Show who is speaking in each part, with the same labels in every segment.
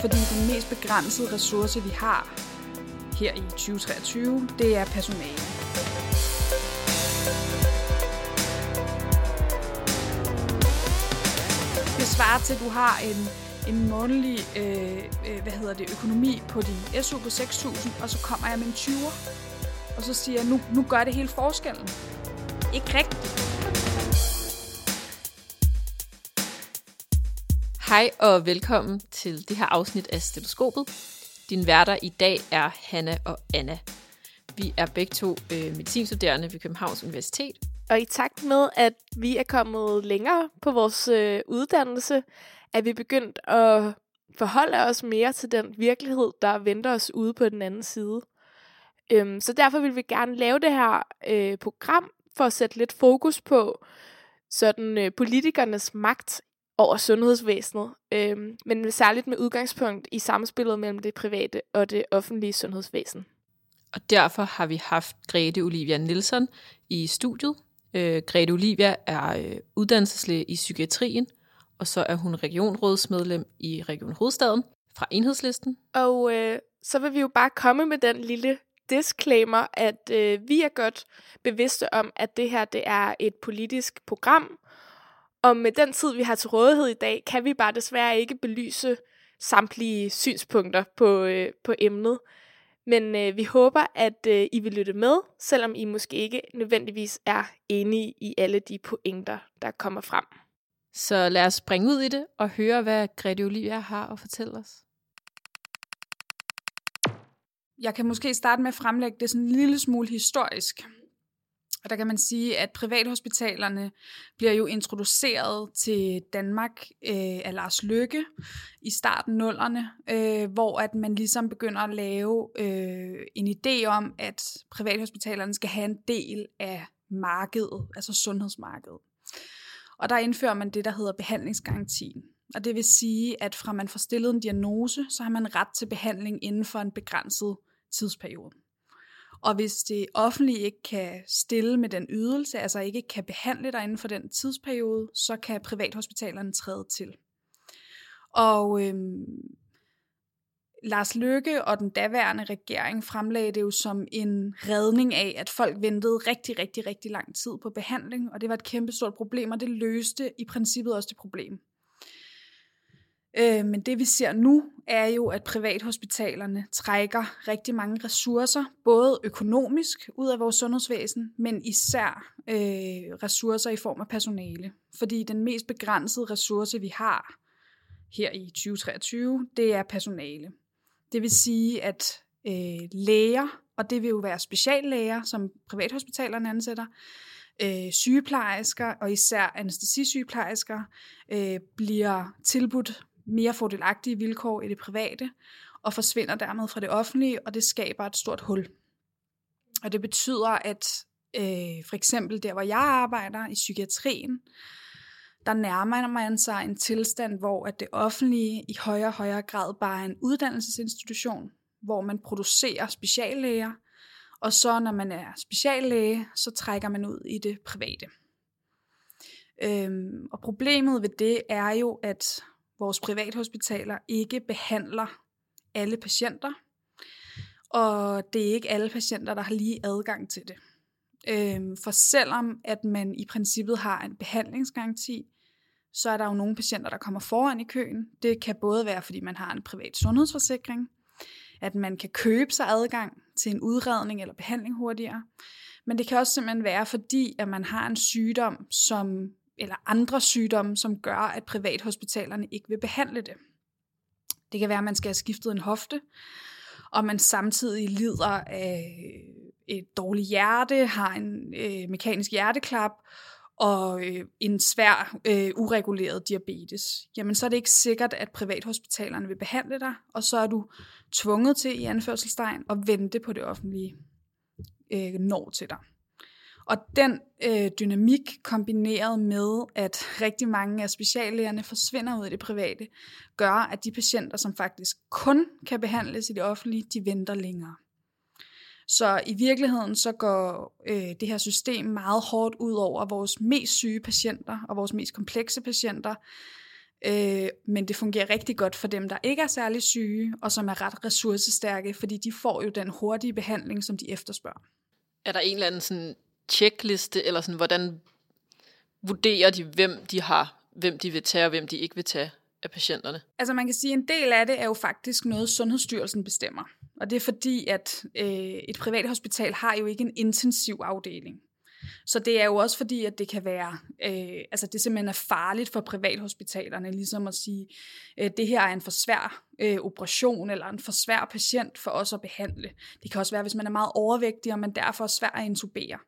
Speaker 1: fordi den mest begrænsede ressource, vi har her i 2023, det er personale. Det svarer til, at du har en, en månedlig øh, øh hvad hedder det, økonomi på din SU på 6.000, og så kommer jeg med en 20'er, og så siger jeg, nu, nu gør det hele forskellen. Ikke rigtigt.
Speaker 2: Hej og velkommen til det her afsnit af Stetoskopet. Din værter i dag er Hanna og Anna. Vi er begge to øh, medicinstuderende ved Københavns Universitet.
Speaker 3: Og i takt med, at vi er kommet længere på vores øh, uddannelse, er vi begyndt at forholde os mere til den virkelighed, der venter os ude på den anden side. Øhm, så derfor vil vi gerne lave det her øh, program for at sætte lidt fokus på sådan øh, politikernes magt over sundhedsvæsenet, øh, men særligt med udgangspunkt i samspillet mellem det private og det offentlige sundhedsvæsen.
Speaker 2: Og derfor har vi haft Grete Olivia Nielsen i studiet. Øh, Grete Olivia er øh, uddannelseslæge i psykiatrien, og så er hun regionrådsmedlem i Region Hovedstaden fra Enhedslisten.
Speaker 3: Og øh, så vil vi jo bare komme med den lille disclaimer, at øh, vi er godt bevidste om, at det her det er et politisk program, og med den tid, vi har til rådighed i dag, kan vi bare desværre ikke belyse samtlige synspunkter på, øh, på emnet. Men øh, vi håber, at øh, I vil lytte med, selvom I måske ikke nødvendigvis er enige i alle de pointer, der kommer frem.
Speaker 2: Så lad os springe ud i det og høre, hvad Grete Olivia har at fortælle os.
Speaker 1: Jeg kan måske starte med at fremlægge det sådan en lille smule historisk. Og der kan man sige, at privathospitalerne bliver jo introduceret til Danmark øh, af Lars Lykke i starten nullerne, øh, hvor at man ligesom begynder at lave øh, en idé om, at privathospitalerne skal have en del af markedet, altså sundhedsmarkedet. Og der indfører man det, der hedder behandlingsgarantien. Og det vil sige, at fra man får stillet en diagnose, så har man ret til behandling inden for en begrænset tidsperiode. Og hvis det offentlige ikke kan stille med den ydelse, altså ikke kan behandle dig inden for den tidsperiode, så kan privathospitalerne træde til. Og øhm, Lars Løkke og den daværende regering fremlagde det jo som en redning af, at folk ventede rigtig, rigtig, rigtig lang tid på behandling, og det var et kæmpestort problem, og det løste i princippet også det problem. Øh, men det vi ser nu, er jo, at privathospitalerne trækker rigtig mange ressourcer, både økonomisk ud af vores sundhedsvæsen, men især øh, ressourcer i form af personale. Fordi den mest begrænsede ressource, vi har her i 2023, det er personale. Det vil sige, at øh, læger, og det vil jo være speciallæger, som privathospitalerne ansætter, øh, sygeplejersker og især anestesisygeplejersker øh, bliver tilbudt mere fordelagtige vilkår i det private, og forsvinder dermed fra det offentlige, og det skaber et stort hul. Og det betyder, at øh, for eksempel der, hvor jeg arbejder i psykiatrien, der nærmer man sig en tilstand, hvor at det offentlige i højere og højere grad bare er en uddannelsesinstitution, hvor man producerer speciallæger, og så når man er speciallæge, så trækker man ud i det private. Øhm, og problemet ved det er jo, at vores privathospitaler ikke behandler alle patienter, og det er ikke alle patienter, der har lige adgang til det. Øhm, for selvom at man i princippet har en behandlingsgaranti, så er der jo nogle patienter, der kommer foran i køen. Det kan både være, fordi man har en privat sundhedsforsikring, at man kan købe sig adgang til en udredning eller behandling hurtigere, men det kan også simpelthen være, fordi at man har en sygdom, som eller andre sygdomme, som gør, at privathospitalerne ikke vil behandle det. Det kan være, at man skal have skiftet en hofte, og man samtidig lider af et dårligt hjerte, har en øh, mekanisk hjerteklap og øh, en svær øh, ureguleret diabetes. Jamen så er det ikke sikkert, at privathospitalerne vil behandle dig, og så er du tvunget til i anførselstegn at vente på det offentlige øh, når til dig. Og den øh, dynamik kombineret med, at rigtig mange af speciallægerne forsvinder ud i det private, gør, at de patienter, som faktisk kun kan behandles i det offentlige, de venter længere. Så i virkeligheden så går øh, det her system meget hårdt ud over vores mest syge patienter og vores mest komplekse patienter, Øh, men det fungerer rigtig godt for dem, der ikke er særlig syge, og som er ret ressourcestærke, fordi de får jo den hurtige behandling, som de efterspørger.
Speaker 2: Er der en eller anden sådan checkliste, eller sådan, hvordan vurderer de, hvem de har, hvem de vil tage, og hvem de ikke vil tage af patienterne?
Speaker 1: Altså man kan sige, at en del af det er jo faktisk noget, Sundhedsstyrelsen bestemmer. Og det er fordi, at øh, et privat hospital har jo ikke en intensiv afdeling. Så det er jo også fordi, at det kan være, øh, altså det simpelthen er farligt for privathospitalerne, ligesom at sige, øh, det her er en for svær øh, operation, eller en for svær patient for os at behandle. Det kan også være, hvis man er meget overvægtig, og man derfor er svær at intubere.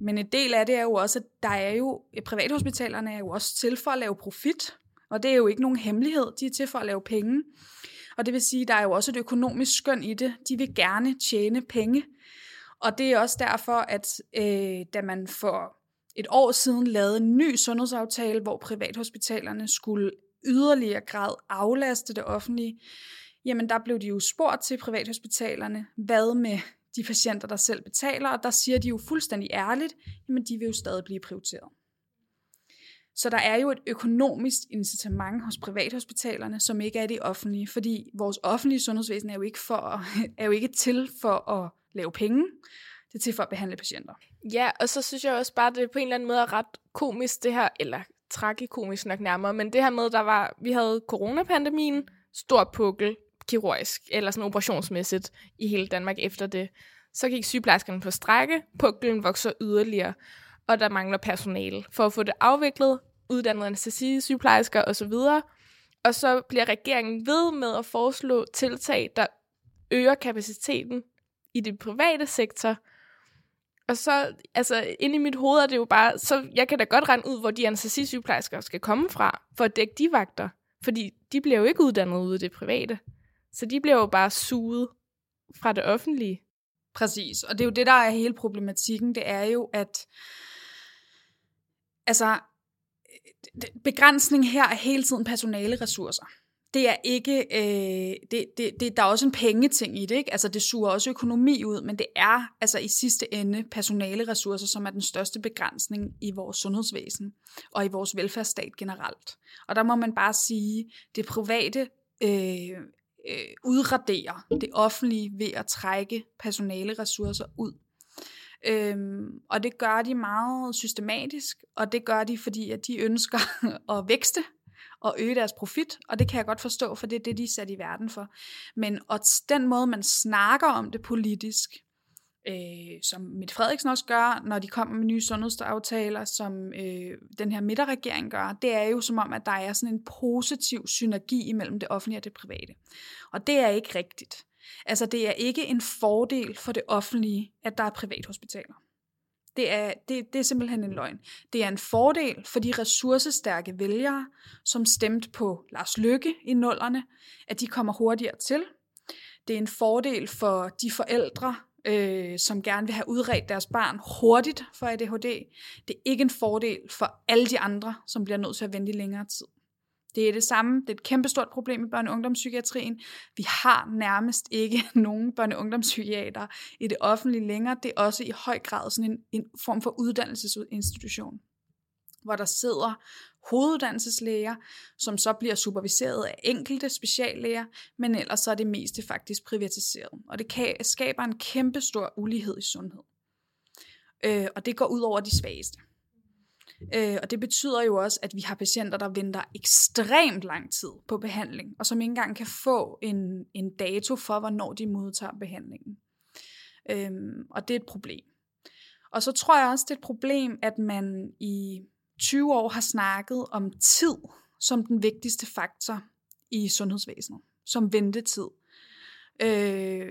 Speaker 1: Men en del af det er jo også, at der er jo, øh, privathospitalerne er jo også til for at lave profit, og det er jo ikke nogen hemmelighed, de er til for at lave penge. Og det vil sige, at der er jo også et økonomisk skøn i det. De vil gerne tjene penge. Og det er også derfor, at øh, da man for et år siden lavede en ny sundhedsaftale, hvor privathospitalerne skulle yderligere grad aflaste det offentlige, jamen der blev de jo spurgt til privathospitalerne, hvad med de patienter, der selv betaler, og der siger de jo fuldstændig ærligt, jamen de vil jo stadig blive prioriteret. Så der er jo et økonomisk incitament hos privathospitalerne, som ikke er det offentlige, fordi vores offentlige sundhedsvæsen er jo ikke, for, er jo ikke til for at lave penge, det er til for at behandle patienter.
Speaker 3: Ja, og så synes jeg også bare, det på en eller anden måde er ret komisk det her, eller tragikomisk nok nærmere, men det her med, der var, vi havde coronapandemien, stor pukkel, kirurgisk, eller sådan operationsmæssigt i hele Danmark efter det. Så gik sygeplejerskerne på strække, puklen vokser yderligere, og der mangler personale. For at få det afviklet, uddannet anestesi, sygeplejersker osv., og så bliver regeringen ved med at foreslå tiltag, der øger kapaciteten i det private sektor. Og så, altså, inde i mit hoved er det jo bare, så jeg kan da godt regne ud, hvor de anestesisygeplejersker skal komme fra, for at dække de vagter. Fordi de bliver jo ikke uddannet ude i det private. Så de bliver jo bare suget fra det offentlige.
Speaker 1: Præcis, og det er jo det, der er hele problematikken. Det er jo, at altså, begrænsning her er hele tiden personale ressourcer det er ikke, øh, det, det, det, der er også en pengeting i det, ikke? Altså det suger også økonomi ud, men det er altså i sidste ende personale ressourcer, som er den største begrænsning i vores sundhedsvæsen og i vores velfærdsstat generelt. Og der må man bare sige, det private øh, øh, udraderer det offentlige ved at trække personale ressourcer ud. Øhm, og det gør de meget systematisk, og det gør de, fordi at de ønsker at vækste og øge deres profit, og det kan jeg godt forstå, for det er det, de er sat i verden for. Men og den måde, man snakker om det politisk, øh, som Mette Frederiksen også gør, når de kommer med nye sundhedsaftaler, som øh, den her midterregering gør, det er jo som om, at der er sådan en positiv synergi imellem det offentlige og det private. Og det er ikke rigtigt. Altså, det er ikke en fordel for det offentlige, at der er privathospitaler. Det er, det, det er simpelthen en løgn. Det er en fordel for de ressourcestærke vælgere, som stemte på Lars Lykke i nullerne, at de kommer hurtigere til. Det er en fordel for de forældre, øh, som gerne vil have udredt deres barn hurtigt for ADHD. Det er ikke en fordel for alle de andre, som bliver nødt til at vente i længere tid. Det er det samme. Det er et kæmpestort problem i børne- og ungdomspsykiatrien. Vi har nærmest ikke nogen børne- og ungdomspsykiater i det offentlige længere. Det er også i høj grad sådan en, en form for uddannelsesinstitution, hvor der sidder hoveduddannelseslæger, som så bliver superviseret af enkelte speciallæger, men ellers så er det meste faktisk privatiseret. Og det kan, skaber en kæmpe stor ulighed i sundhed. Øh, og det går ud over de svageste. Øh, og det betyder jo også, at vi har patienter, der venter ekstremt lang tid på behandling, og som ikke engang kan få en, en dato for, hvornår de modtager behandlingen. Øh, og det er et problem. Og så tror jeg også, det er et problem, at man i 20 år har snakket om tid som den vigtigste faktor i sundhedsvæsenet, som ventetid. Øh,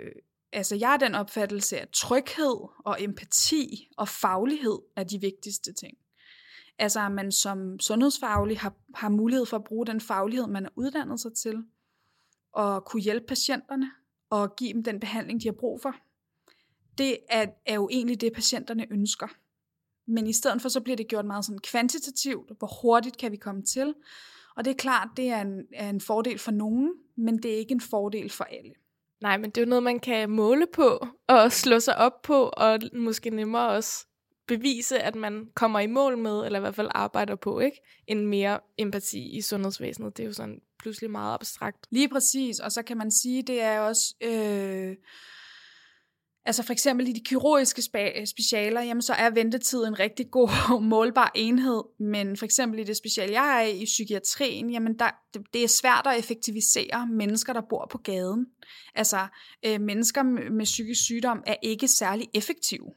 Speaker 1: altså jeg har den opfattelse, at tryghed og empati og faglighed er de vigtigste ting. Altså at man som sundhedsfaglig har, har mulighed for at bruge den faglighed, man er uddannet sig til, og kunne hjælpe patienterne og give dem den behandling, de har brug for. Det er, er jo egentlig det, patienterne ønsker. Men i stedet for, så bliver det gjort meget sådan kvantitativt. Hvor hurtigt kan vi komme til? Og det er klart, det er en, er en fordel for nogen, men det er ikke en fordel for alle.
Speaker 3: Nej, men det er jo noget, man kan måle på, og slå sig op på, og måske nemmere også bevise, at man kommer i mål med, eller i hvert fald arbejder på, ikke? En mere empati i sundhedsvæsenet. Det er jo sådan pludselig meget abstrakt.
Speaker 1: Lige præcis, og så kan man sige, det er også... Øh Altså for eksempel i de kirurgiske specialer, jamen så er ventetid en rigtig god målbar enhed, men for eksempel i det speciale, jeg er i, i psykiatrien, jamen der, det er svært at effektivisere mennesker, der bor på gaden. Altså øh, mennesker med psykisk sygdom er ikke særlig effektive.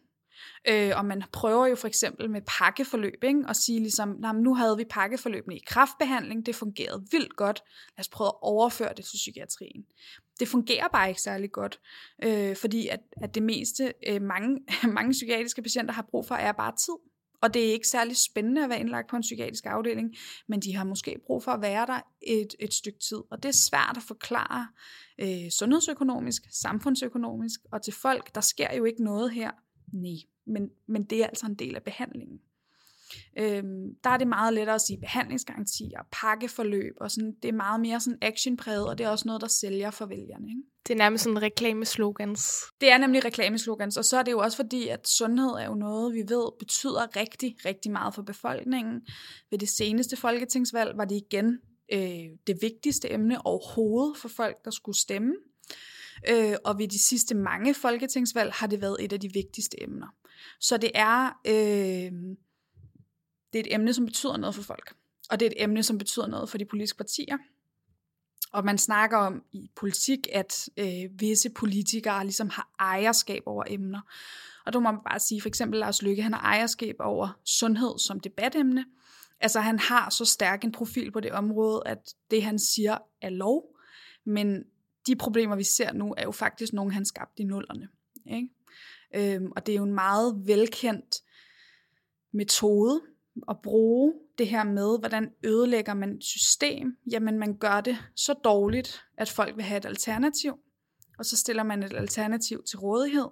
Speaker 1: Øh, og man prøver jo for eksempel med pakkeforløb, ikke? og sige ligesom, nu havde vi pakkeforløbene i kraftbehandling, det fungerede vildt godt, lad os prøve at overføre det til psykiatrien. Det fungerer bare ikke særlig godt, øh, fordi at, at det meste, øh, mange, mange psykiatriske patienter har brug for, er bare tid. Og det er ikke særlig spændende at være indlagt på en psykiatrisk afdeling, men de har måske brug for at være der et, et stykke tid. Og det er svært at forklare øh, sundhedsøkonomisk, samfundsøkonomisk, og til folk, der sker jo ikke noget her. Nej, men, men det er altså en del af behandlingen. Øhm, der er det meget lettere at sige behandlingsgaranti og pakkeforløb, og sådan, det er meget mere sådan actionpræget, og det er også noget, der sælger for vælgerne. Ikke?
Speaker 3: Det er nærmest sådan reklameslogans.
Speaker 1: Det er nemlig reklameslogans, og så er det jo også fordi, at sundhed er jo noget, vi ved betyder rigtig, rigtig meget for befolkningen. Ved det seneste folketingsvalg var det igen øh, det vigtigste emne overhovedet for folk, der skulle stemme. Øh, og ved de sidste mange folketingsvalg har det været et af de vigtigste emner. Så det er, øh, det er et emne, som betyder noget for folk. Og det er et emne, som betyder noget for de politiske partier. Og man snakker om i politik, at øh, visse politikere ligesom har ejerskab over emner. Og der må man bare sige, for eksempel Lars Lykke, han har ejerskab over sundhed som debatemne. Altså han har så stærk en profil på det område, at det han siger er lov, men de problemer, vi ser nu, er jo faktisk nogle, han skabte i nullerne. Ikke? Øhm, og det er jo en meget velkendt metode at bruge det her med, hvordan ødelægger man et system. Jamen man gør det så dårligt, at folk vil have et alternativ, og så stiller man et alternativ til rådighed,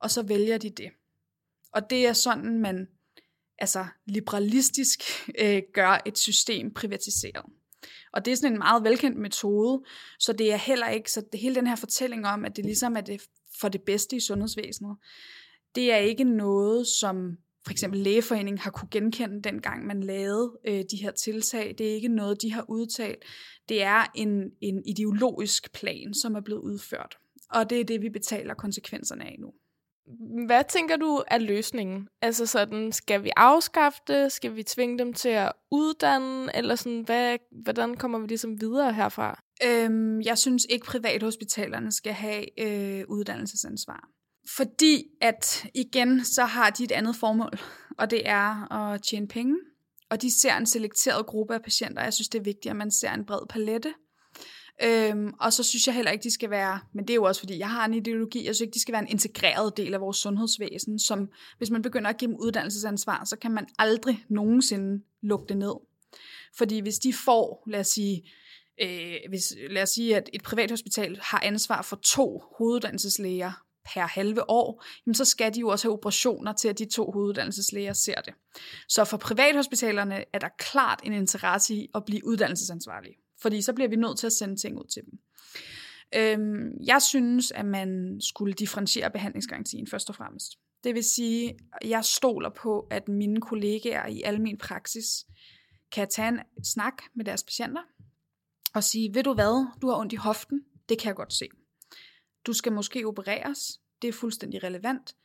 Speaker 1: og så vælger de det. Og det er sådan, man altså liberalistisk øh, gør et system privatiseret. Og det er sådan en meget velkendt metode, så det er heller ikke, så det hele den her fortælling om, at det ligesom er det for det bedste i sundhedsvæsenet, det er ikke noget, som for eksempel lægeforeningen har kunne genkende dengang man lavede øh, de her tiltag. Det er ikke noget, de har udtalt. Det er en, en ideologisk plan, som er blevet udført. Og det er det, vi betaler konsekvenserne af nu.
Speaker 3: Hvad tænker du er løsningen? Altså sådan, skal vi afskaffe det? Skal vi tvinge dem til at uddanne? Eller sådan, hvad, hvordan kommer vi ligesom videre herfra?
Speaker 1: Øhm, jeg synes ikke, privathospitalerne skal have øh, uddannelsesansvar. Fordi at igen, så har de et andet formål, og det er at tjene penge. Og de ser en selekteret gruppe af patienter. Jeg synes, det er vigtigt, at man ser en bred palette. Øhm, og så synes jeg heller ikke, de skal være, men det er jo også fordi, jeg har en ideologi, jeg synes ikke, de skal være en integreret del af vores sundhedsvæsen, som hvis man begynder at give dem uddannelsesansvar, så kan man aldrig nogensinde lukke det ned. Fordi hvis de får, lad os sige, øh, hvis, lad os sige, at et privathospital har ansvar for to hoveduddannelseslæger per halve år, jamen så skal de jo også have operationer til, at de to hoveduddannelseslæger ser det. Så for privathospitalerne er der klart en interesse i at blive uddannelsesansvarlige. Fordi så bliver vi nødt til at sende ting ud til dem. Øhm, jeg synes, at man skulle differentiere behandlingsgarantien først og fremmest. Det vil sige, at jeg stoler på, at mine kollegaer i almen praksis kan tage en snak med deres patienter og sige, ved du hvad, du har ondt i hoften, det kan jeg godt se. Du skal måske opereres, det er fuldstændig relevant.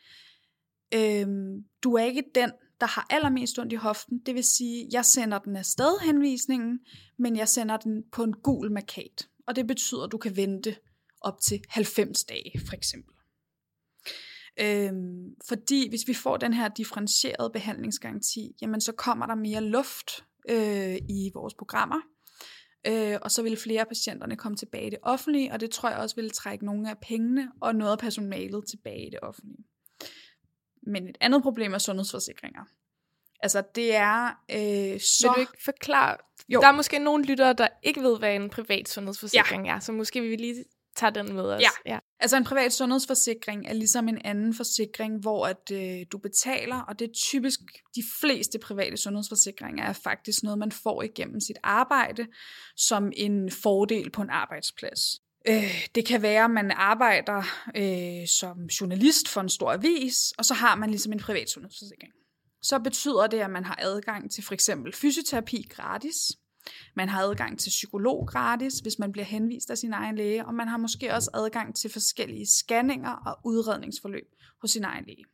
Speaker 1: Øhm, du er ikke den, der har allermest ondt i hoften. Det vil sige, jeg sender den afsted henvisningen, men jeg sender den på en gul markat. Og det betyder, at du kan vente op til 90 dage, for eksempel. Øhm, fordi hvis vi får den her differentierede behandlingsgaranti, jamen så kommer der mere luft øh, i vores programmer, øh, og så vil flere patienterne komme tilbage i det offentlige, og det tror jeg også vil trække nogle af pengene og noget af personalet tilbage i det offentlige. Men et andet problem er sundhedsforsikringer. Altså det er øh, så...
Speaker 3: Vil du ikke forklare? Jo. Der er måske nogle lyttere, der ikke ved, hvad en privat sundhedsforsikring ja. er, så måske vi lige tage den med os.
Speaker 1: Ja. ja, altså en privat sundhedsforsikring er ligesom en anden forsikring, hvor at øh, du betaler, og det er typisk de fleste private sundhedsforsikringer er faktisk noget, man får igennem sit arbejde som en fordel på en arbejdsplads. Øh, det kan være, at man arbejder øh, som journalist for en stor avis, og så har man ligesom en privat sundhedsforsikring. Så betyder det, at man har adgang til for eksempel fysioterapi gratis. Man har adgang til psykolog gratis, hvis man bliver henvist af sin egen læge, og man har måske også adgang til forskellige scanninger og udredningsforløb hos sin egen læge.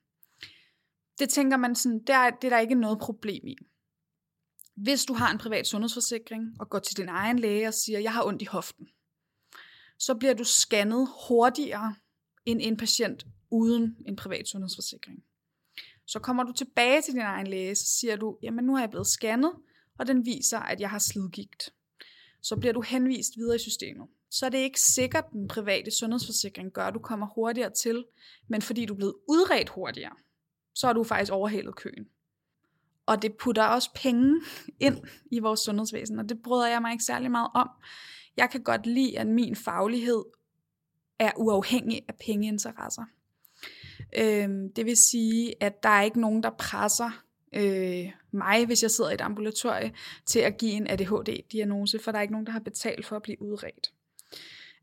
Speaker 1: Det tænker man sådan, det er, det er der ikke noget problem i. Hvis du har en privat sundhedsforsikring og går til din egen læge og siger, jeg har ondt i hoften, så bliver du scannet hurtigere end en patient uden en privat sundhedsforsikring. Så kommer du tilbage til din egen læge, så siger du, jamen nu er jeg blevet scannet, og den viser, at jeg har slidgigt. Så bliver du henvist videre i systemet. Så er det ikke sikkert, at den private sundhedsforsikring gør, at du kommer hurtigere til, men fordi du er blevet udredt hurtigere, så har du faktisk overhalet køen. Og det putter også penge ind i vores sundhedsvæsen, og det bryder jeg mig ikke særlig meget om. Jeg kan godt lide, at min faglighed er uafhængig af pengeinteresser. Øhm, det vil sige, at der er ikke nogen, der presser øh, mig, hvis jeg sidder i et ambulatorie, til at give en ADHD-diagnose, for der er ikke nogen, der har betalt for at blive udredt.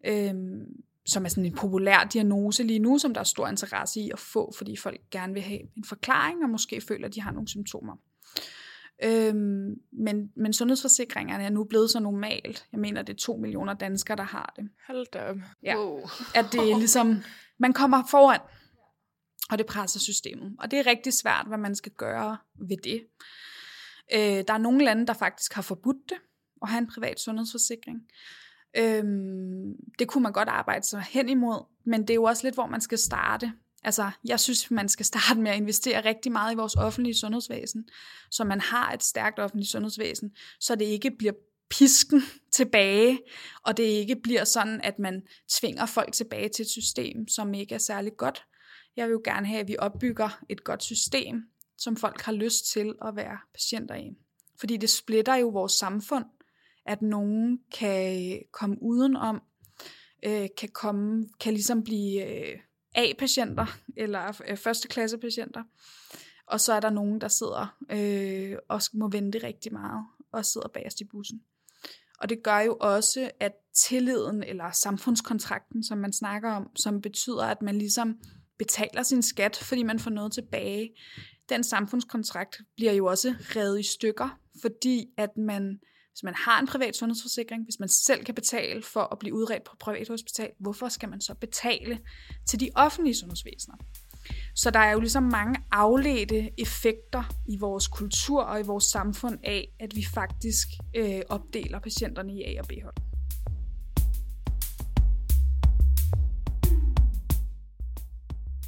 Speaker 1: Øhm, som er sådan en populær diagnose lige nu, som der er stor interesse i at få, fordi folk gerne vil have en forklaring, og måske føler, at de har nogle symptomer. Øhm, men, men sundhedsforsikringerne er nu blevet så normalt. Jeg mener, det er to millioner danskere, der har det.
Speaker 3: Hold da op.
Speaker 1: Ja. Wow. At det er ligesom, man kommer foran, og det presser systemet. Og det er rigtig svært, hvad man skal gøre ved det. Øh, der er nogle lande, der faktisk har forbudt det, at have en privat sundhedsforsikring. Øhm, det kunne man godt arbejde sig hen imod, men det er jo også lidt, hvor man skal starte. Altså, jeg synes, man skal starte med at investere rigtig meget i vores offentlige sundhedsvæsen, så man har et stærkt offentligt sundhedsvæsen, så det ikke bliver pisken tilbage, og det ikke bliver sådan, at man tvinger folk tilbage til et system, som ikke er særlig godt. Jeg vil jo gerne have, at vi opbygger et godt system, som folk har lyst til at være patienter i. Fordi det splitter jo vores samfund, at nogen kan komme udenom, øh, kan komme, kan ligesom blive øh, A-patienter, eller øh, første patienter. Og så er der nogen, der sidder øh, og må vente rigtig meget, og sidder bagerst i bussen. Og det gør jo også, at tilliden, eller samfundskontrakten, som man snakker om, som betyder, at man ligesom betaler sin skat, fordi man får noget tilbage, den samfundskontrakt bliver jo også revet i stykker, fordi at man hvis man har en privat sundhedsforsikring, hvis man selv kan betale for at blive udredt på privat hospital, hvorfor skal man så betale til de offentlige sundhedsvæsener? Så der er jo ligesom mange afledte effekter i vores kultur og i vores samfund af, at vi faktisk øh, opdeler patienterne i A og B-hold.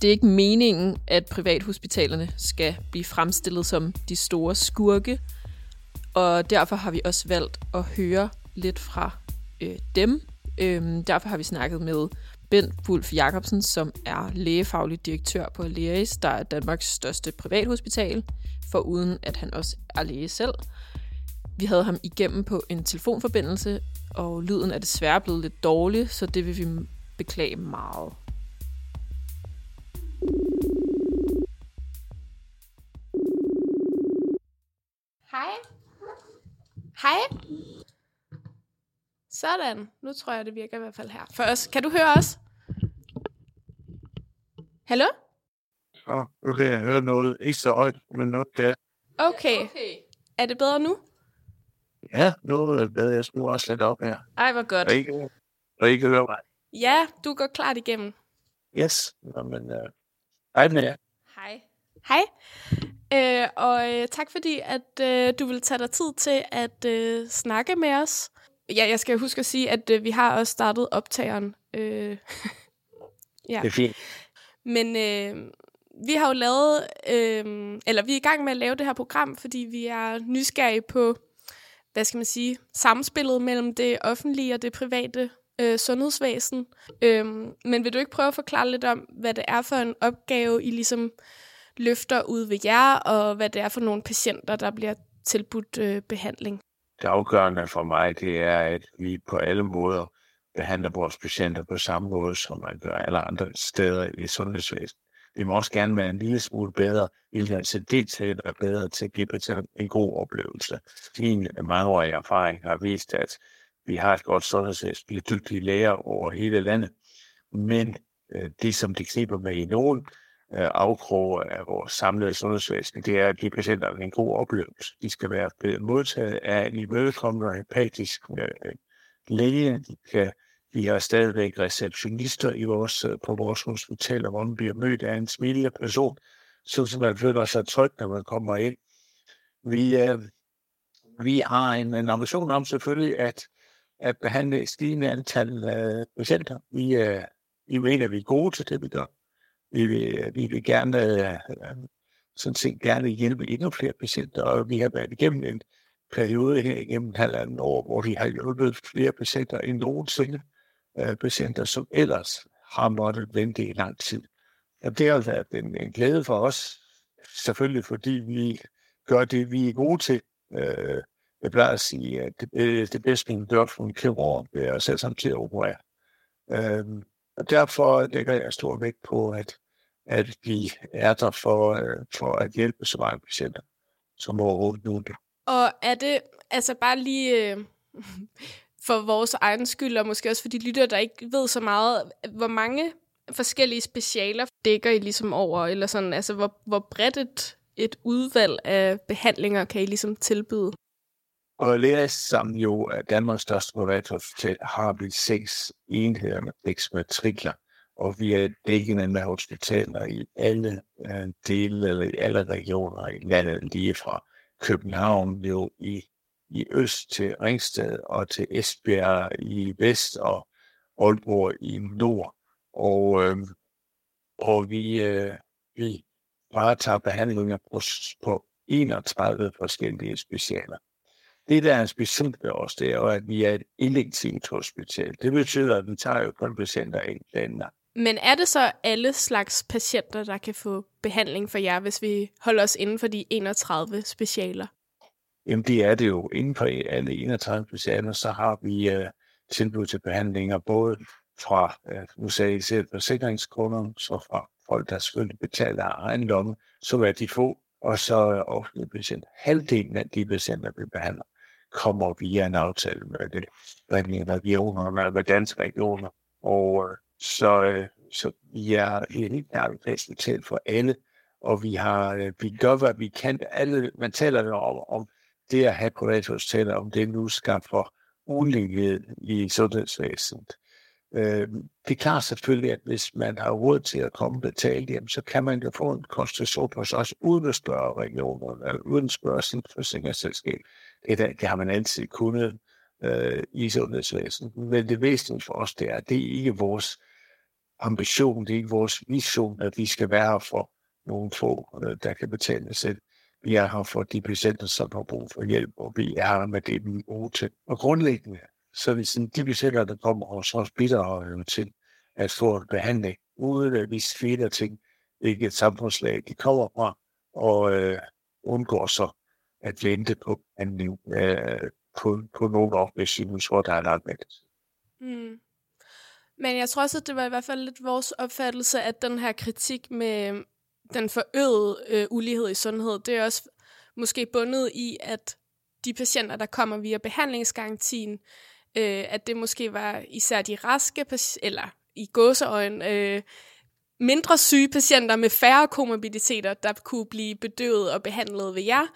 Speaker 2: Det er ikke meningen, at privathospitalerne skal blive fremstillet som de store skurke, og derfor har vi også valgt at høre lidt fra øh, dem. Øhm, derfor har vi snakket med Bent Wulf Jacobsen, som er lægefaglig direktør på Aleris, der er Danmarks største privathospital, for uden at han også er læge selv. Vi havde ham igennem på en telefonforbindelse, og lyden er desværre blevet lidt dårlig, så det vil vi beklage meget.
Speaker 3: Hej. Hej. Sådan. Nu tror jeg, det virker i hvert fald her. For os. Kan du høre os? Hallo?
Speaker 4: Ja, nu kan jeg høre noget. Ikke så højt, men noget der.
Speaker 3: Okay. okay. Er det bedre nu?
Speaker 4: Ja, nu er det bedre. Jeg skruer også lidt op her.
Speaker 3: Ej, hvor godt.
Speaker 4: Og ikke, og ikke høre mig.
Speaker 3: Ja, du går klart igennem.
Speaker 4: Yes. Nå, men, uh, hej med jer.
Speaker 3: Hej. Hej. Øh, og øh, tak fordi, at øh, du vil tage dig tid til at øh, snakke med os. Ja, jeg skal huske at sige, at øh, vi har også startet optageren. Øh,
Speaker 4: ja. Det er fint.
Speaker 3: Men øh, vi har jo lavet, øh, eller vi er i gang med at lave det her program, fordi vi er nysgerrige på, hvad skal man sige, samspillet mellem det offentlige og det private øh, sundhedsvæsen. Øh, men vil du ikke prøve at forklare lidt om, hvad det er for en opgave, I ligesom løfter ud ved jer, og hvad det er for nogle patienter, der bliver tilbudt øh, behandling?
Speaker 4: Det afgørende for mig, det er, at vi på alle måder behandler vores patienter på samme måde, som man gør alle andre steder i sundhedsvæsenet. Vi må også gerne være en lille smule bedre, hvilket til det til at være bedre til at give patienten en god oplevelse. Min mangeårige erfaring har vist, at vi har et godt sundhedsvæsen, vi er dygtige læger over hele landet. Men øh, det, som det kniber med i nogen Øh, afkroge af vores samlede sundhedsvæsen, det er at give patienterne en god oplevelse. De skal være blevet modtaget af en imødekommende og empatisk øh, læge. De, kan, vi har stadigvæk receptionister i vores, øh, på vores hospitaler, hvor man bliver mødt af en smilende person, så man føler sig tryg, når man kommer ind. Vi, øh, vi har en, en ambition om selvfølgelig at, at behandle et stigende antal øh, patienter. Vi, øh, vi mener, at vi er gode til det, vi gør. Vi vil, vi vil gerne, øh, sådan set gerne hjælpe endnu flere patienter, og vi har været igennem en periode her igennem halvanden år, hvor vi har hjulpet flere patienter end nogensinde. Øh, patienter, som ellers har måttet vente i lang tid. Og det har været en, en glæde for os, selvfølgelig fordi vi gør det, vi er gode til. Øh, jeg plejer at sige, at det, det bedste, man gør for en kirurg, det er at sætte sig til at operere. Øh, og derfor lægger jeg stor vægt på, at, at vi er der for, øh, for at hjælpe så mange patienter som overhovedet muligt.
Speaker 3: Og er det, altså bare lige øh, for vores egen skyld, og måske også for de lytter, der ikke ved så meget, hvor mange forskellige specialer dækker I ligesom over, eller sådan, altså hvor, hvor bredt et, et udvalg af behandlinger kan I ligesom tilbyde?
Speaker 4: Og lærer sammen jo af Danmarks største privathospital har vi seks enheder med seks matrikler, og vi er dækkende med hospitaler i alle øh, dele eller i alle regioner i landet, lige fra København jo i, i øst til Ringsted og til Esbjerg i vest og Aalborg i nord. Og, øh, og vi, øh, vi tager behandlinger på, på 31 forskellige specialer. Det, der er specielt ved os, det er jo, at vi er et elektivt hospital. Det betyder, at vi tager jo kun patienter ind planlagt.
Speaker 3: Men er det så alle slags patienter, der kan få behandling for jer, hvis vi holder os inden for de 31 specialer?
Speaker 4: Jamen det er det jo. Inden for alle 31 specialer, så har vi uh, tilbud til behandlinger både fra, uh, nu sagde I selv, forsikringskunder, så fra folk, der selvfølgelig betaler af egen lomme, så er de få, og så offentlige patienter. Halvdelen af de patienter, vi behandler, kommer via en aftale med det regioner, med med danske regioner. Og øh, så, øh, så vi er helt nærmest ærligt for alle, og vi har, øh, vi gør, hvad vi kan. Alle, man taler jo om, om det at have private hospitaler, om det nu for ulighed i sundhedsvæsenet. Øh, det er klart selvfølgelig, at hvis man har råd til at komme og betale hjem, så kan man jo få en konstruktion på os, uden at spørge regionerne, eller uden at spørge sin forsikringsselskab. Det, det har man altid kunnet øh, i sundhedsvæsenet. Men det væsentlige for os, det er, det er ikke vores ambition, det er ikke vores vision, at vi skal være her for nogle få, øh, der kan betale selv. Vi er her for de patienter, som har brug for hjælp, og vi er her med det, vi er gode til. Og grundlæggende, så er sådan, de patienter, der kommer hos os, bidrager til at få en behandling, uden at vi sviner ting, ikke et samfundslag, de kommer fra, og øh, undgår så at vente på behandling øh, på, på nogle år, hvis vi nu tror, der er langt med
Speaker 3: mm. Men jeg tror også, at det var i hvert fald lidt vores opfattelse, at den her kritik med øhm, den forøgede øh, ulighed i sundhed, det er også måske bundet i, at de patienter, der kommer via behandlingsgarantien, øh, at det måske var især de raske, eller i gåseøjen, øh, mindre syge patienter med færre komorbiditeter, der kunne blive bedøvet og behandlet ved jer,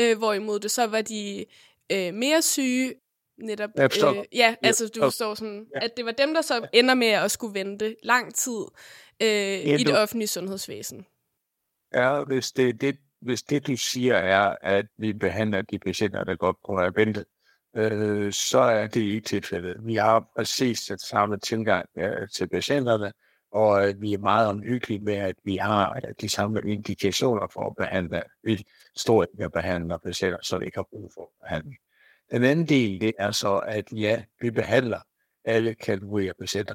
Speaker 3: øh, hvorimod det så var de øh, mere syge, netop,
Speaker 4: øh,
Speaker 3: ja, altså du forstår sådan, ja. at det var dem, der så ender med at skulle vente lang tid øh, i det offentlige sundhedsvæsen.
Speaker 4: Ja, hvis det, det, hvis det du siger er, at vi behandler de patienter, der godt på at vente, øh, så er det ikke tilfældet. Vi har præcis den samme tilgang øh, til patienterne, og øh, vi er meget omhyggelige med, at vi har øh, de samme indikationer for at behandle. Øh, vi står at behandle patienter, som ikke har brug for behandling. Den anden del, det er så, at ja, vi behandler alle kategorier patienter.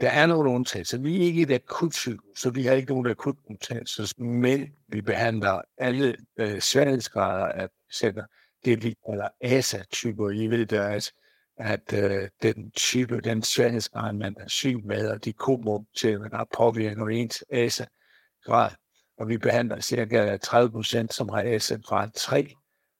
Speaker 4: Der er nogle undtagelser. Vi er ikke et akut sygehus, så vi har ikke nogen akut undtagelser, men vi behandler alle øh, sværhedsgrader af patienter. Det vi kalder ASA-typer. I ved, der at, at øh, den type, den sværhedsgrad, man er syg med, og de komorbiditet, man har påvirker ens ASA-grad. Og vi behandler cirka 30 procent, som har ASA-grad 3,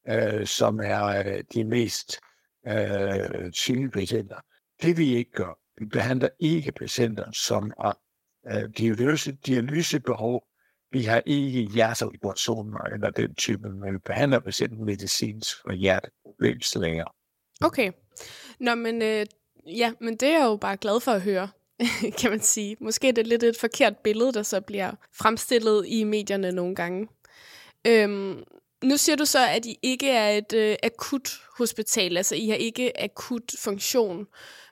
Speaker 4: øh, som er øh, de mest øh, syge patienter. Det vi ikke gør, vi behandler ikke patienter, som har øh, dialyse, dialysebehov. Vi har ikke hjerteoperationer eller den type, men vi behandler patienten medicinsk for hjerteproblemstillinger.
Speaker 3: Okay. Nå, men, øh, ja, men det er jeg jo bare glad for at høre, kan man sige. Måske er det lidt et forkert billede, der så bliver fremstillet i medierne nogle gange. Øhm, nu siger du så, at I ikke er et øh, akut hospital, altså I har ikke akut funktion.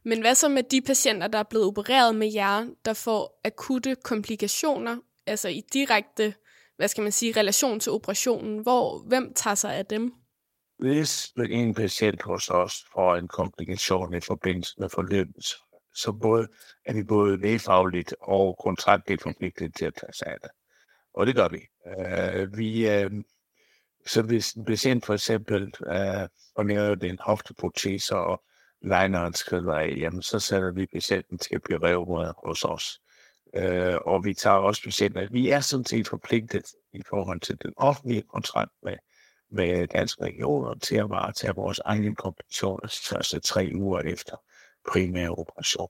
Speaker 3: Men hvad så med de patienter, der er blevet opereret med jer, der får akutte komplikationer, altså i direkte, hvad skal man sige, relation til operationen? Hvor, hvem tager sig af dem?
Speaker 4: Hvis en patient hos os får en komplikation i forbindelse med forløbet, så både, er vi både lægefagligt og kontraktligt forpligtet til at tage sig af det. Og det gør vi. Uh, vi uh, så hvis en patient for eksempel uh, nævner lavet en hofteprotese og lineren skrider af, jamen så sætter vi patienten til at blive revet hos os. Uh, og vi tager også patienter. Vi er sådan set forpligtet i forhold til den offentlige kontrakt med, med danske regioner til at varetage vores egen komplikationer de første tre uger efter primære operation.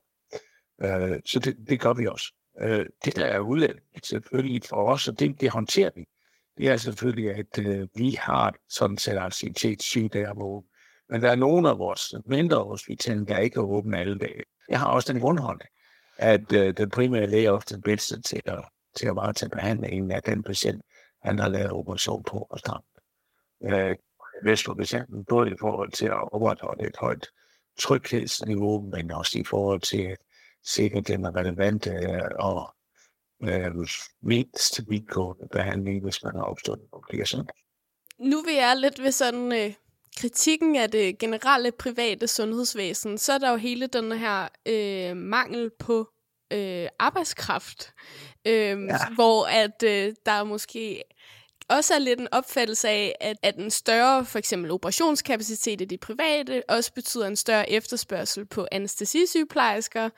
Speaker 4: Øh, så det, det gør vi også. Øh, det der er udlændigt selvfølgelig for os, og det, det håndterer vi. Det er selvfølgelig, at øh, vi har sådan set aktivitet syg der om ugen. Men der er nogle af vores mindre hospitaler, der ikke er åbne alle dage. Jeg har også den grundholdning, at øh, den primære læge er ofte den bedste til at, til at varetage behandlingen af den patient, han har lavet operation på og starte for patienten, både i forhold til at opretholde et højt tryghedsniveau, men også i forhold til at sikre den er relevant og øh, mindst vidtgående behandling, hvis man har opstået en komplikation.
Speaker 3: Nu vil jeg lidt ved sådan øh, kritikken af det generelle private sundhedsvæsen, så er der jo hele den her øh, mangel på øh, arbejdskraft, øh, ja. hvor at øh, der måske også er lidt en opfattelse af, at, at en større for eksempel operationskapacitet i det private også betyder en større efterspørgsel på anestesisygeplejersker.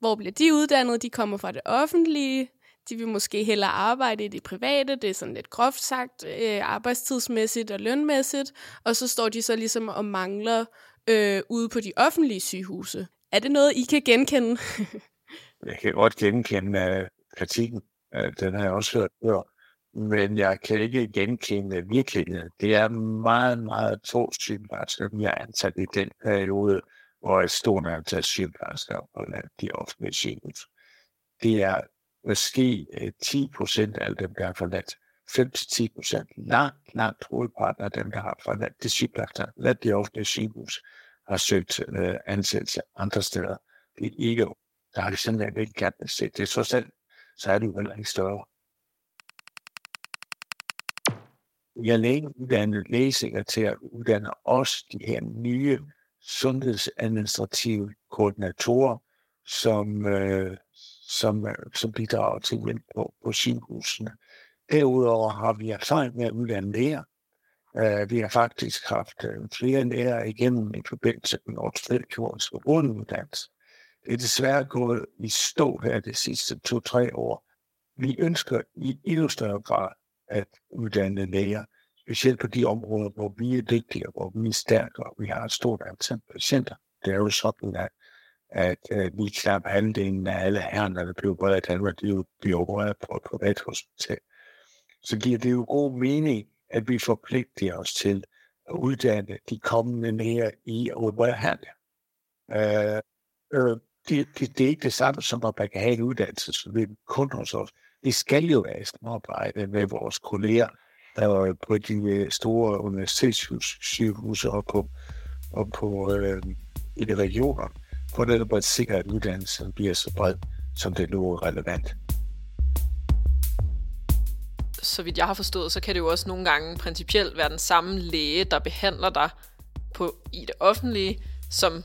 Speaker 3: Hvor bliver de uddannet? De kommer fra det offentlige. De vil måske hellere arbejde i det private, det er sådan lidt groft sagt, øh, arbejdstidsmæssigt og lønmæssigt, og så står de så ligesom og mangler øh, ude på de offentlige sygehuse. Er det noget, I kan genkende?
Speaker 4: jeg kan godt genkende øh, kritikken. Øh, den har jeg også hørt før. Men jeg kan ikke genkende virkeligheden. Det er meget, meget to sygeplejersker, vi har ansat i den periode, hvor et stort antal sygeplejersker på de offentlige sygehus. Det er måske øh, 10 procent af dem, der har forladt. 5-10 procent, langt, langt hovedparten af dem, der har forladt de sygeplejersker, ladt de offentlige sygehus, har søgt øh, ansættelse andre steder. Det er ikke, der har de simpelthen ikke gerne set. Det er så selv, så er det jo heller ikke større. Jeg er lægeuddannet lægesekretær, uddanner også de her nye sundhedsadministrative koordinatorer, som, øh, som, øh, som bidrager til hjælp på, på sygehusene. Derudover har vi erfaring med at uddanne læger. Uh, vi har faktisk haft uh, flere læger igennem i forbindelse med vores fællesjords grunduddannelse. Det er desværre gået i stå her de sidste to-tre år. Vi ønsker i endnu større grad at uddanne læger, specielt på de områder, hvor vi er dygtige, hvor vi er stærke, og vi har et stort antal patienter. Det er jo sådan, at at at vi knap halvdelen af alle herrer, der bliver opereret i Danmark, de bliver opereret på et privat hospital. Så giver det jo god mening, at vi forpligter os til at uddanne de kommende læger i at operere her. Øh, øh, det, det, det er ikke det samme som, at man kan have en uddannelse, som vi kun hos os. Det skal jo være i samarbejde med vores kolleger, der var på de øh, store universitetssygehuse og på, og på øh, i de regioner for netop at sikre, at uddannelsen bliver så bred, som det nu er relevant.
Speaker 2: Så vidt jeg har forstået, så kan det jo også nogle gange principielt være den samme læge, der behandler dig på, i det offentlige, som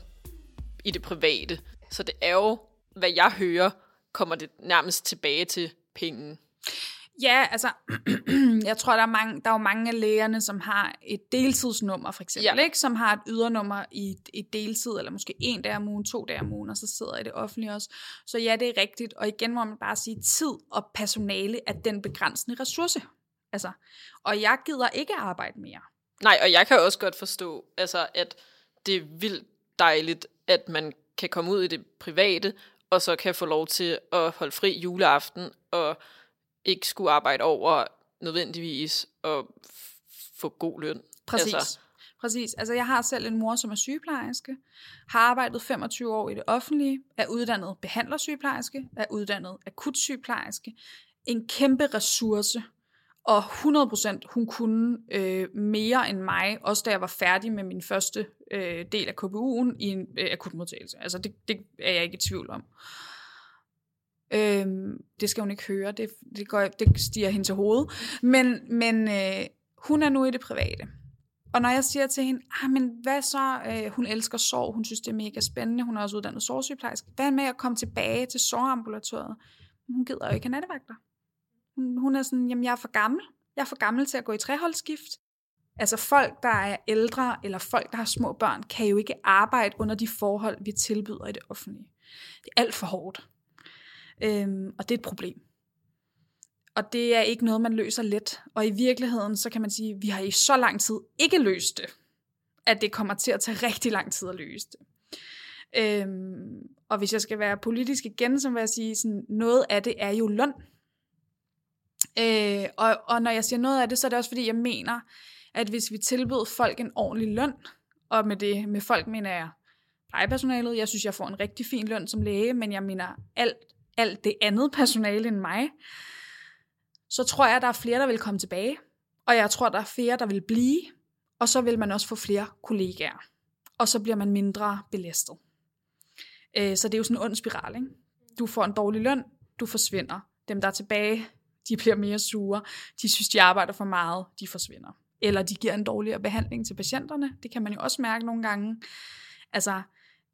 Speaker 2: i det private. Så det er jo, hvad jeg hører, kommer det nærmest tilbage til penge.
Speaker 1: Ja, altså, jeg tror, der er, mange, der er jo mange af lægerne, som har et deltidsnummer, for eksempel, ja. ikke? som har et ydernummer i et deltid, eller måske en dag om ugen, to dage om ugen, og så sidder i det offentlige også. Så ja, det er rigtigt. Og igen må man bare sige, tid og personale er den begrænsende ressource. Altså, og jeg gider ikke arbejde mere.
Speaker 2: Nej, og jeg kan også godt forstå, altså, at det er vildt dejligt, at man kan komme ud i det private, og så kan få lov til at holde fri juleaften, og ikke skulle arbejde over nødvendigvis, og få god løn.
Speaker 1: Præcis. Altså. Præcis. Altså, jeg har selv en mor, som er sygeplejerske, har arbejdet 25 år i det offentlige, er uddannet behandlersygeplejerske, er uddannet akutsygeplejerske. En kæmpe ressource, og 100% hun kunne øh, mere end mig, også da jeg var færdig med min første øh, del af KBU'en i en øh, akutmodtagelse. Altså, det, det er jeg ikke i tvivl om. Øhm, det skal hun ikke høre, det, det, går, det stiger hende til hovedet. Men, men øh, hun er nu i det private. Og når jeg siger til hende, ah, men hvad så, øh, hun elsker sorg, hun synes det er mega spændende, hun er også uddannet sorgsygeplejerske, hvad med at komme tilbage til sorgambulatoriet? Hun gider jo ikke have nattevagter. Hun, hun er sådan, jamen jeg er for gammel, jeg er for gammel til at gå i treholdsskift. Altså folk, der er ældre, eller folk, der har små børn, kan jo ikke arbejde under de forhold, vi tilbyder i det offentlige. Det er alt for hårdt. Øhm, og det er et problem. Og det er ikke noget, man løser let. Og i virkeligheden, så kan man sige, at vi har i så lang tid ikke løst det, at det kommer til at tage rigtig lang tid at løse det. Øhm, og hvis jeg skal være politisk igen, så vil jeg sige, sådan, noget af det er jo løn. Øh, og, og når jeg siger noget af det, så er det også fordi, jeg mener, at hvis vi tilbyder folk en ordentlig løn, og med det med folk mener jeg plejepersonalet, jeg synes, jeg får en rigtig fin løn som læge, men jeg mener alt, alt det andet personale end mig, så tror jeg, at der er flere, der vil komme tilbage, og jeg tror, der er flere, der vil blive, og så vil man også få flere kollegaer, og så bliver man mindre belastet. Øh, så det er jo sådan en ond spiral. Ikke? Du får en dårlig løn, du forsvinder. Dem, der er tilbage, de bliver mere sure. De synes, de arbejder for meget, de forsvinder. Eller de giver en dårligere behandling til patienterne. Det kan man jo også mærke nogle gange. Altså,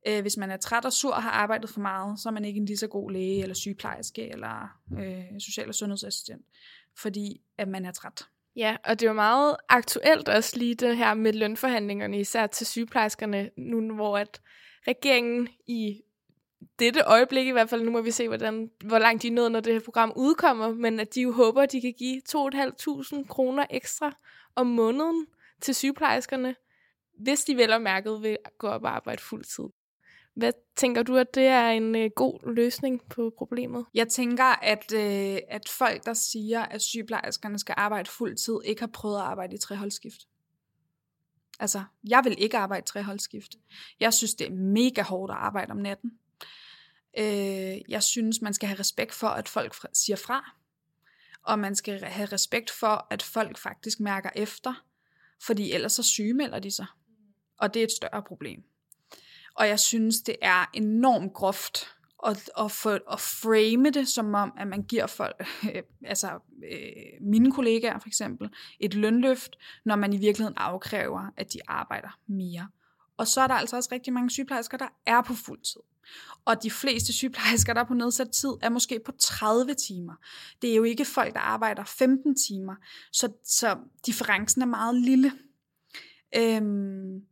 Speaker 1: øh, hvis man er træt og sur og har arbejdet for meget, så er man ikke en lige så god læge, eller sygeplejerske, eller øh, social- og sundhedsassistent, fordi at man er træt.
Speaker 3: Ja, og det er jo meget aktuelt også lige det her med lønforhandlingerne, især til sygeplejerskerne, nu hvor at regeringen i dette øjeblik i hvert fald, nu må vi se, hvordan, hvor langt de er nået, når det her program udkommer, men at de jo håber, at de kan give 2.500 kroner ekstra om måneden til sygeplejerskerne, hvis de vel og mærket vil gå op og arbejde fuld tid. Hvad tænker du, at det er en øh, god løsning på problemet?
Speaker 1: Jeg tænker, at, øh, at folk, der siger, at sygeplejerskerne skal arbejde fuld tid, ikke har prøvet at arbejde i treholdsskift. Altså, jeg vil ikke arbejde i treholdsskift. Jeg synes, det er mega hårdt at arbejde om natten. Øh, jeg synes, man skal have respekt for, at folk siger fra. Og man skal have respekt for, at folk faktisk mærker efter. Fordi ellers så sygemelder de sig. Og det er et større problem. Og jeg synes, det er enormt groft at, at, få, at frame det som om, at man giver folk, øh, altså øh, mine kollegaer for eksempel, et lønløft, når man i virkeligheden afkræver, at de arbejder mere. Og så er der altså også rigtig mange sygeplejersker, der er på fuld tid. Og de fleste sygeplejersker, der er på nedsat tid, er måske på 30 timer. Det er jo ikke folk, der arbejder 15 timer. Så, så differencen er meget lille. Øhm,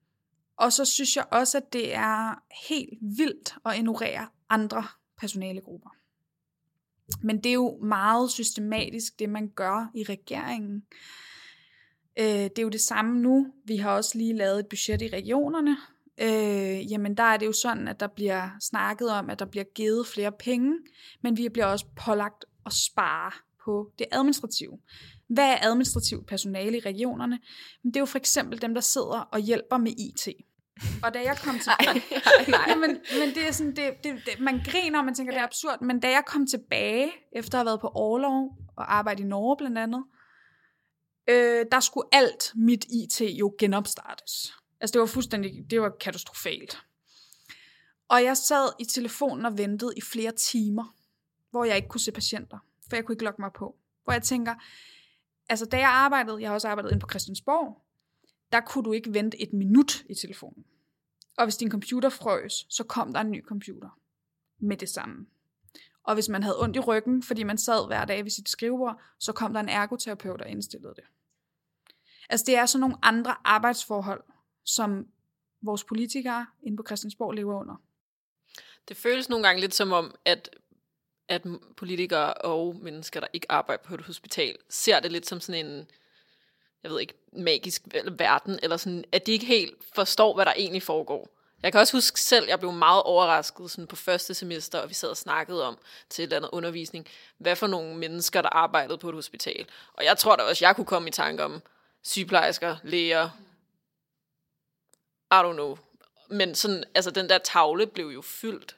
Speaker 1: og så synes jeg også, at det er helt vildt at ignorere andre personalegrupper. Men det er jo meget systematisk, det man gør i regeringen. Øh, det er jo det samme nu. Vi har også lige lavet et budget i regionerne. Øh, jamen der er det jo sådan, at der bliver snakket om, at der bliver givet flere penge, men vi bliver også pålagt at spare på det administrative. Hvad er administrativt personale i regionerne? Det er jo for eksempel dem, der sidder og hjælper med IT. Og da jeg kom tilbage... nej, men, men det er sådan, det, det, det, man griner, og man tænker, det er absurd, men da jeg kom tilbage, efter at have været på overlov og arbejde i Norge blandt andet, øh, der skulle alt mit IT jo genopstartes. Altså det var fuldstændig, det var katastrofalt. Og jeg sad i telefonen og ventede i flere timer, hvor jeg ikke kunne se patienter, for jeg kunne ikke logge mig på. Hvor jeg tænker, altså da jeg arbejdede, jeg har også arbejdet inde på Christiansborg, der kunne du ikke vente et minut i telefonen. Og hvis din computer frøs, så kom der en ny computer med det samme. Og hvis man havde ondt i ryggen, fordi man sad hver dag ved sit skrivebord, så kom der en ergoterapeut og indstillede det. Altså det er sådan nogle andre arbejdsforhold, som vores politikere inde på Christiansborg lever under.
Speaker 2: Det føles nogle gange lidt som om, at, at politikere og mennesker, der ikke arbejder på et hospital, ser det lidt som sådan en jeg ved ikke, magisk verden, eller sådan, at de ikke helt forstår, hvad der egentlig foregår. Jeg kan også huske selv, jeg blev meget overrasket sådan på første semester, og vi sad og snakkede om til et eller andet undervisning, hvad for nogle mennesker, der arbejdede på et hospital. Og jeg tror da også, jeg kunne komme i tanke om sygeplejersker, læger, I don't know. Men sådan, altså den der tavle blev jo fyldt,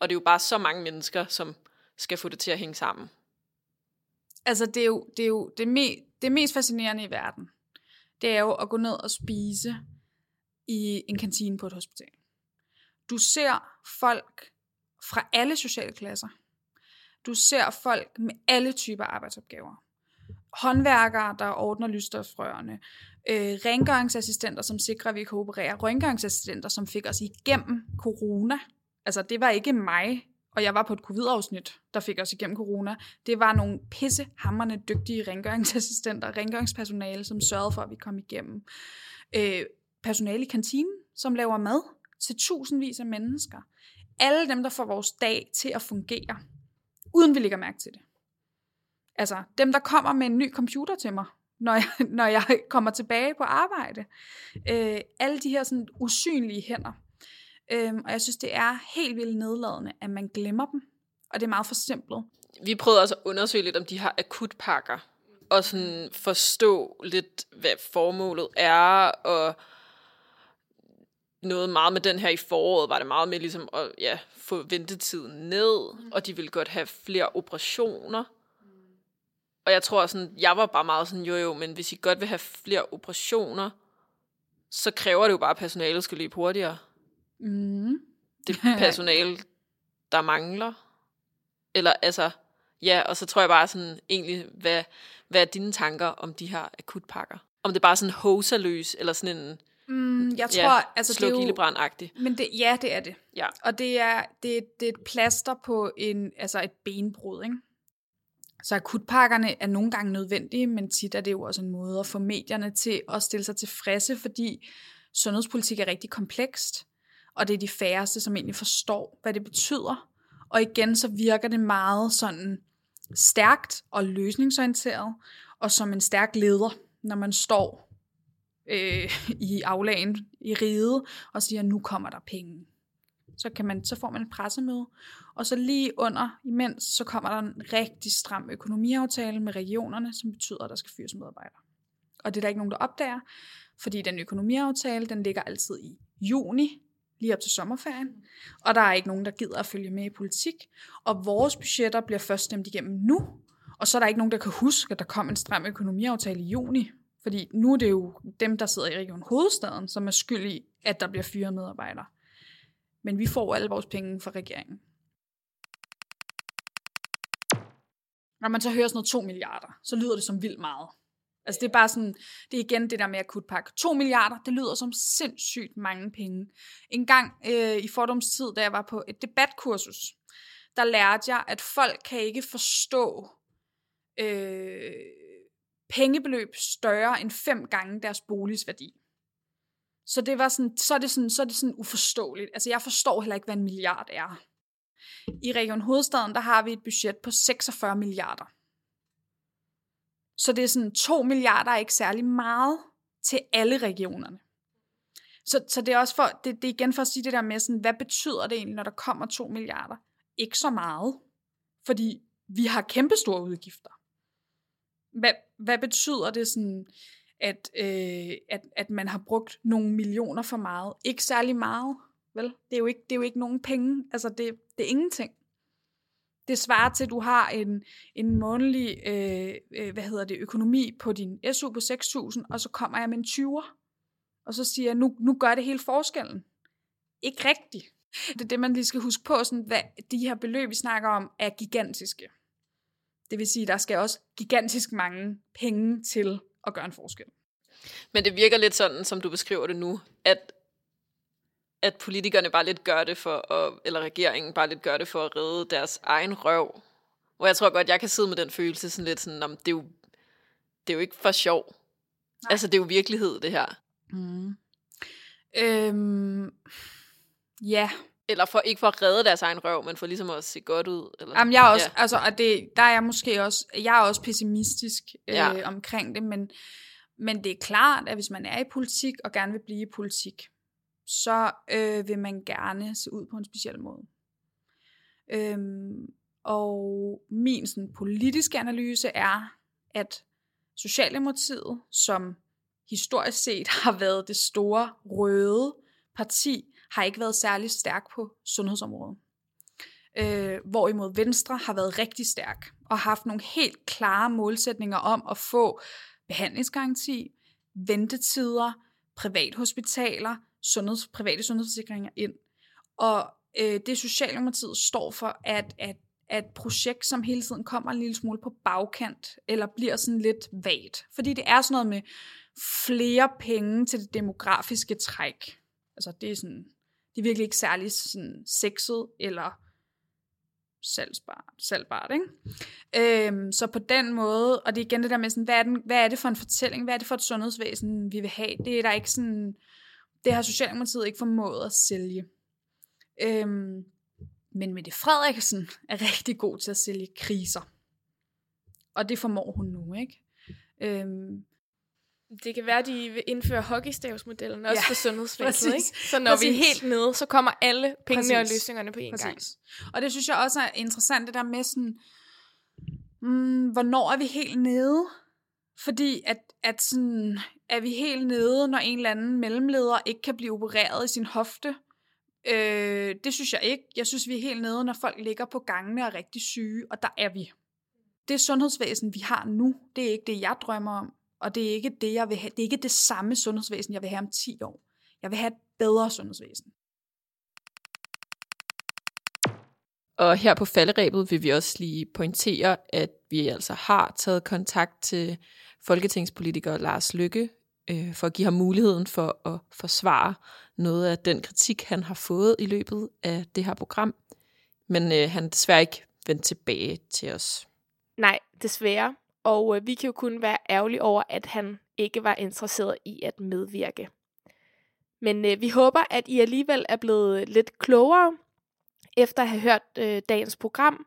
Speaker 2: og det er jo bare så mange mennesker, som skal få det til at hænge sammen.
Speaker 1: Altså, det er jo det, er jo det, me, det mest fascinerende i verden. Det er jo at gå ned og spise i en kantine på et hospital. Du ser folk fra alle sociale klasser. Du ser folk med alle typer arbejdsopgaver. Håndværkere, der ordner lysstofrørene. Øh, rengøringsassistenter, som sikrer, at vi kan operere. Rengøringsassistenter, som fik os igennem corona. Altså, det var ikke mig, og jeg var på et covid-afsnit, der fik os igennem corona. Det var nogle pissehammerne dygtige rengøringsassistenter, rengøringspersonale, som sørgede for, at vi kom igennem. Øh, personale i kantinen, som laver mad til tusindvis af mennesker. Alle dem, der får vores dag til at fungere, uden vi lægger mærke til det. Altså dem, der kommer med en ny computer til mig, når jeg, når jeg kommer tilbage på arbejde. Øh, alle de her sådan usynlige hænder. Øh, og jeg synes, det er helt vildt nedladende, at man glemmer dem. Og det er meget forsimplet.
Speaker 2: Vi prøvede også at undersøge lidt, om de har akutpakker. Og sådan forstå lidt, hvad formålet er, og noget meget med den her i foråret, var det meget med ligesom at ja, få ventetiden ned, mm. og de ville godt have flere operationer. Og jeg tror sådan, jeg var bare meget sådan, jo jo, men hvis I godt vil have flere operationer, så kræver det jo bare, at personalet skal løbe hurtigere. Mm. Det personale, der mangler. Eller altså, ja, og så tror jeg bare sådan, egentlig, hvad, hvad er dine tanker om de her akutpakker? Om det er bare sådan hoserløs, eller sådan en,
Speaker 1: Mm, jeg tror, ja, altså
Speaker 2: sluk det er jo,
Speaker 1: Men det, ja, det er det.
Speaker 2: Ja.
Speaker 1: Og det er, det, det er et plaster på en, altså et benbrud, ikke? Så akutpakkerne er nogle gange nødvendige, men tit er det jo også en måde at få medierne til at stille sig tilfredse, fordi sundhedspolitik er rigtig komplekst, og det er de færreste, som egentlig forstår, hvad det betyder. Og igen, så virker det meget sådan stærkt og løsningsorienteret, og som en stærk leder, når man står øh, i aflagen i ride og siger, nu kommer der penge. Så, kan man, så får man et pressemøde, og så lige under, imens, så kommer der en rigtig stram økonomiaftale med regionerne, som betyder, at der skal fyres medarbejdere. Og det er der ikke nogen, der opdager, fordi den økonomiaftale, den ligger altid i juni, lige op til sommerferien, og der er ikke nogen, der gider at følge med i politik, og vores budgetter bliver først stemt igennem nu, og så er der ikke nogen, der kan huske, at der kom en stram økonomiaftale i juni, fordi nu er det jo dem, der sidder i Region Hovedstaden, som er skyld i, at der bliver fyret medarbejdere. Men vi får alle vores penge fra regeringen. Når man så hører sådan noget 2 milliarder, så lyder det som vildt meget. Altså det er bare sådan, det er igen det der med akutpakke. 2 milliarder, det lyder som sindssygt mange penge. En gang øh, i fordomstid, da jeg var på et debatkursus, der lærte jeg, at folk kan ikke forstå øh, pengebeløb større end fem gange deres boligs værdi. Så det var sådan, så er det sådan, så er det sådan uforståeligt. Altså jeg forstår heller ikke, hvad en milliard er. I Region Hovedstaden, der har vi et budget på 46 milliarder. Så det er sådan, 2 milliarder er ikke særlig meget til alle regionerne. Så, så det er også for, det, det er igen for at sige det der med, sådan, hvad betyder det egentlig, når der kommer 2 milliarder? Ikke så meget, fordi vi har kæmpestore udgifter hvad, hvad betyder det sådan, at, øh, at, at man har brugt nogle millioner for meget? Ikke særlig meget, vel? Det er jo ikke, det er jo ikke nogen penge. Altså, det, det er ingenting. Det svarer til, at du har en, en månedlig øh, øh, hvad hedder det, økonomi på din SU på 6.000, og så kommer jeg med en 20'er, og så siger jeg, nu, nu gør det hele forskellen. Ikke rigtigt. Det er det, man lige skal huske på, sådan, hvad de her beløb, vi snakker om, er gigantiske. Det vil sige, at der skal også gigantisk mange penge til at gøre en forskel.
Speaker 2: Men det virker lidt sådan, som du beskriver det nu, at, at politikerne bare lidt gør det for, at, eller regeringen bare lidt gør det for at redde deres egen røv. Hvor jeg tror godt, jeg kan sidde med den følelse sådan lidt sådan, om det er jo, det er jo ikke for sjov. Nej. Altså, det er jo virkelighed, det her. Mm.
Speaker 1: Øhm, ja,
Speaker 2: eller for, ikke for at redde deres egen røv, men for ligesom at se godt ud. Eller,
Speaker 1: Jamen, jeg er også, ja. altså, og det, der er jeg måske også, jeg er også pessimistisk øh, ja. omkring det, men, men det er klart, at hvis man er i politik og gerne vil blive i politik, så øh, vil man gerne se ud på en speciel måde. Øhm, og min sådan, politiske analyse er, at Socialdemokratiet, som historisk set har været det store røde parti, har ikke været særlig stærk på sundhedsområdet. Øh, hvorimod Venstre har været rigtig stærk og haft nogle helt klare målsætninger om at få behandlingsgaranti, ventetider, privathospitaler, sundheds, private sundhedsforsikringer ind. Og øh, det Socialdemokratiet står for, at, at, at et projekt, som hele tiden kommer en lille smule på bagkant, eller bliver sådan lidt vagt. Fordi det er sådan noget med flere penge til det demografiske træk. Altså det er sådan, det er virkelig ikke særlig sådan sexet, eller salgsbart, salgbart, ikke? Øhm, så på den måde, og det er igen det der med sådan, hvad er, den, hvad er det for en fortælling, hvad er det for et sundhedsvæsen, vi vil have? Det er der ikke sådan, det har Socialdemokratiet ikke formået at sælge. Øhm, men Mette Frederiksen er rigtig god til at sælge kriser. Og det formår hun nu, ikke? Øhm,
Speaker 3: det kan være, at de vil indføre hockeystavsmodellen også ja, for sundhedsvæsenet. Ikke? Så når
Speaker 1: præcis.
Speaker 3: vi er helt nede, så kommer alle pengene
Speaker 1: Præcis.
Speaker 3: og løsningerne på én
Speaker 1: præcis.
Speaker 3: gang.
Speaker 1: Og det synes jeg også er interessant, det der med sådan, mm, hvornår er vi helt nede? Fordi at, at sådan, er vi helt nede, når en eller anden mellemleder ikke kan blive opereret i sin hofte? Øh, det synes jeg ikke. Jeg synes, vi er helt nede, når folk ligger på gangene og er rigtig syge, og der er vi. Det sundhedsvæsen, vi har nu, det er ikke det, jeg drømmer om. Og det er ikke det, jeg vil have. Det er ikke det samme sundhedsvæsen, jeg vil have om 10 år. Jeg vil have et bedre sundhedsvæsen.
Speaker 2: Og her på falderæbet vil vi også lige pointere, at vi altså har taget kontakt til folketingspolitiker Lars Lykke, øh, for at give ham muligheden for at forsvare noget af den kritik, han har fået i løbet af det her program. Men øh, han er desværre ikke vendt tilbage til os.
Speaker 3: Nej, desværre. Og øh, vi kan jo kun være ærgerlige over, at han ikke var interesseret i at medvirke. Men øh, vi håber, at I alligevel er blevet lidt klogere efter at have hørt øh, dagens program,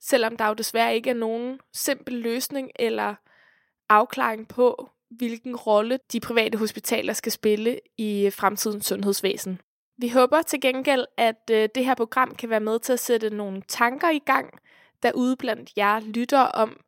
Speaker 3: selvom der jo desværre ikke er nogen simpel løsning eller afklaring på, hvilken rolle de private hospitaler skal spille i øh, fremtidens sundhedsvæsen. Vi håber til gengæld, at øh, det her program kan være med til at sætte nogle tanker i gang derude blandt jer lytter om,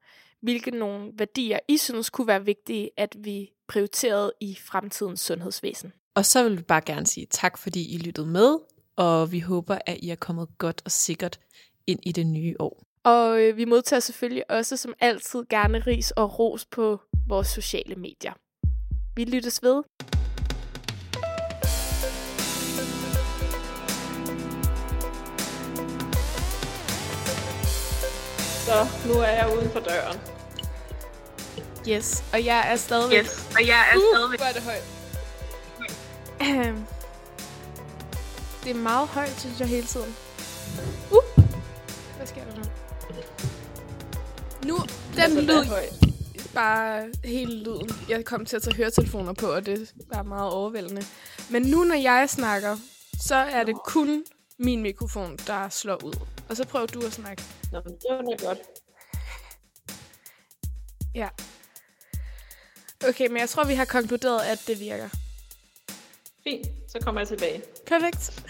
Speaker 3: hvilke nogle værdier I synes kunne være vigtige, at vi prioriterede i fremtidens sundhedsvæsen.
Speaker 2: Og så vil vi bare gerne sige tak, fordi I lyttede med, og vi håber, at I er kommet godt og sikkert ind i det nye år.
Speaker 3: Og øh, vi modtager selvfølgelig også som altid gerne ris og ros på vores sociale medier. Vi lyttes ved.
Speaker 2: Så nu er jeg uden for døren.
Speaker 3: Yes, og jeg er stadigvæk...
Speaker 2: Yes, og jeg er
Speaker 3: Uh,
Speaker 2: stadigvæk...
Speaker 3: hvor er det højt. Det er meget højt, synes jeg, hele tiden. Uh! Hvad sker der nu? Nu, den lyd, bare hele lyden. Jeg kom til at tage høretelefoner på, og det var meget overvældende. Men nu, når jeg snakker, så er det kun min mikrofon, der slår ud. Og så prøver du at snakke.
Speaker 2: Nå, men det var da godt.
Speaker 3: Ja. Okay, men jeg tror, vi har konkluderet, at det virker.
Speaker 2: Fint, så kommer jeg tilbage.
Speaker 3: Perfekt.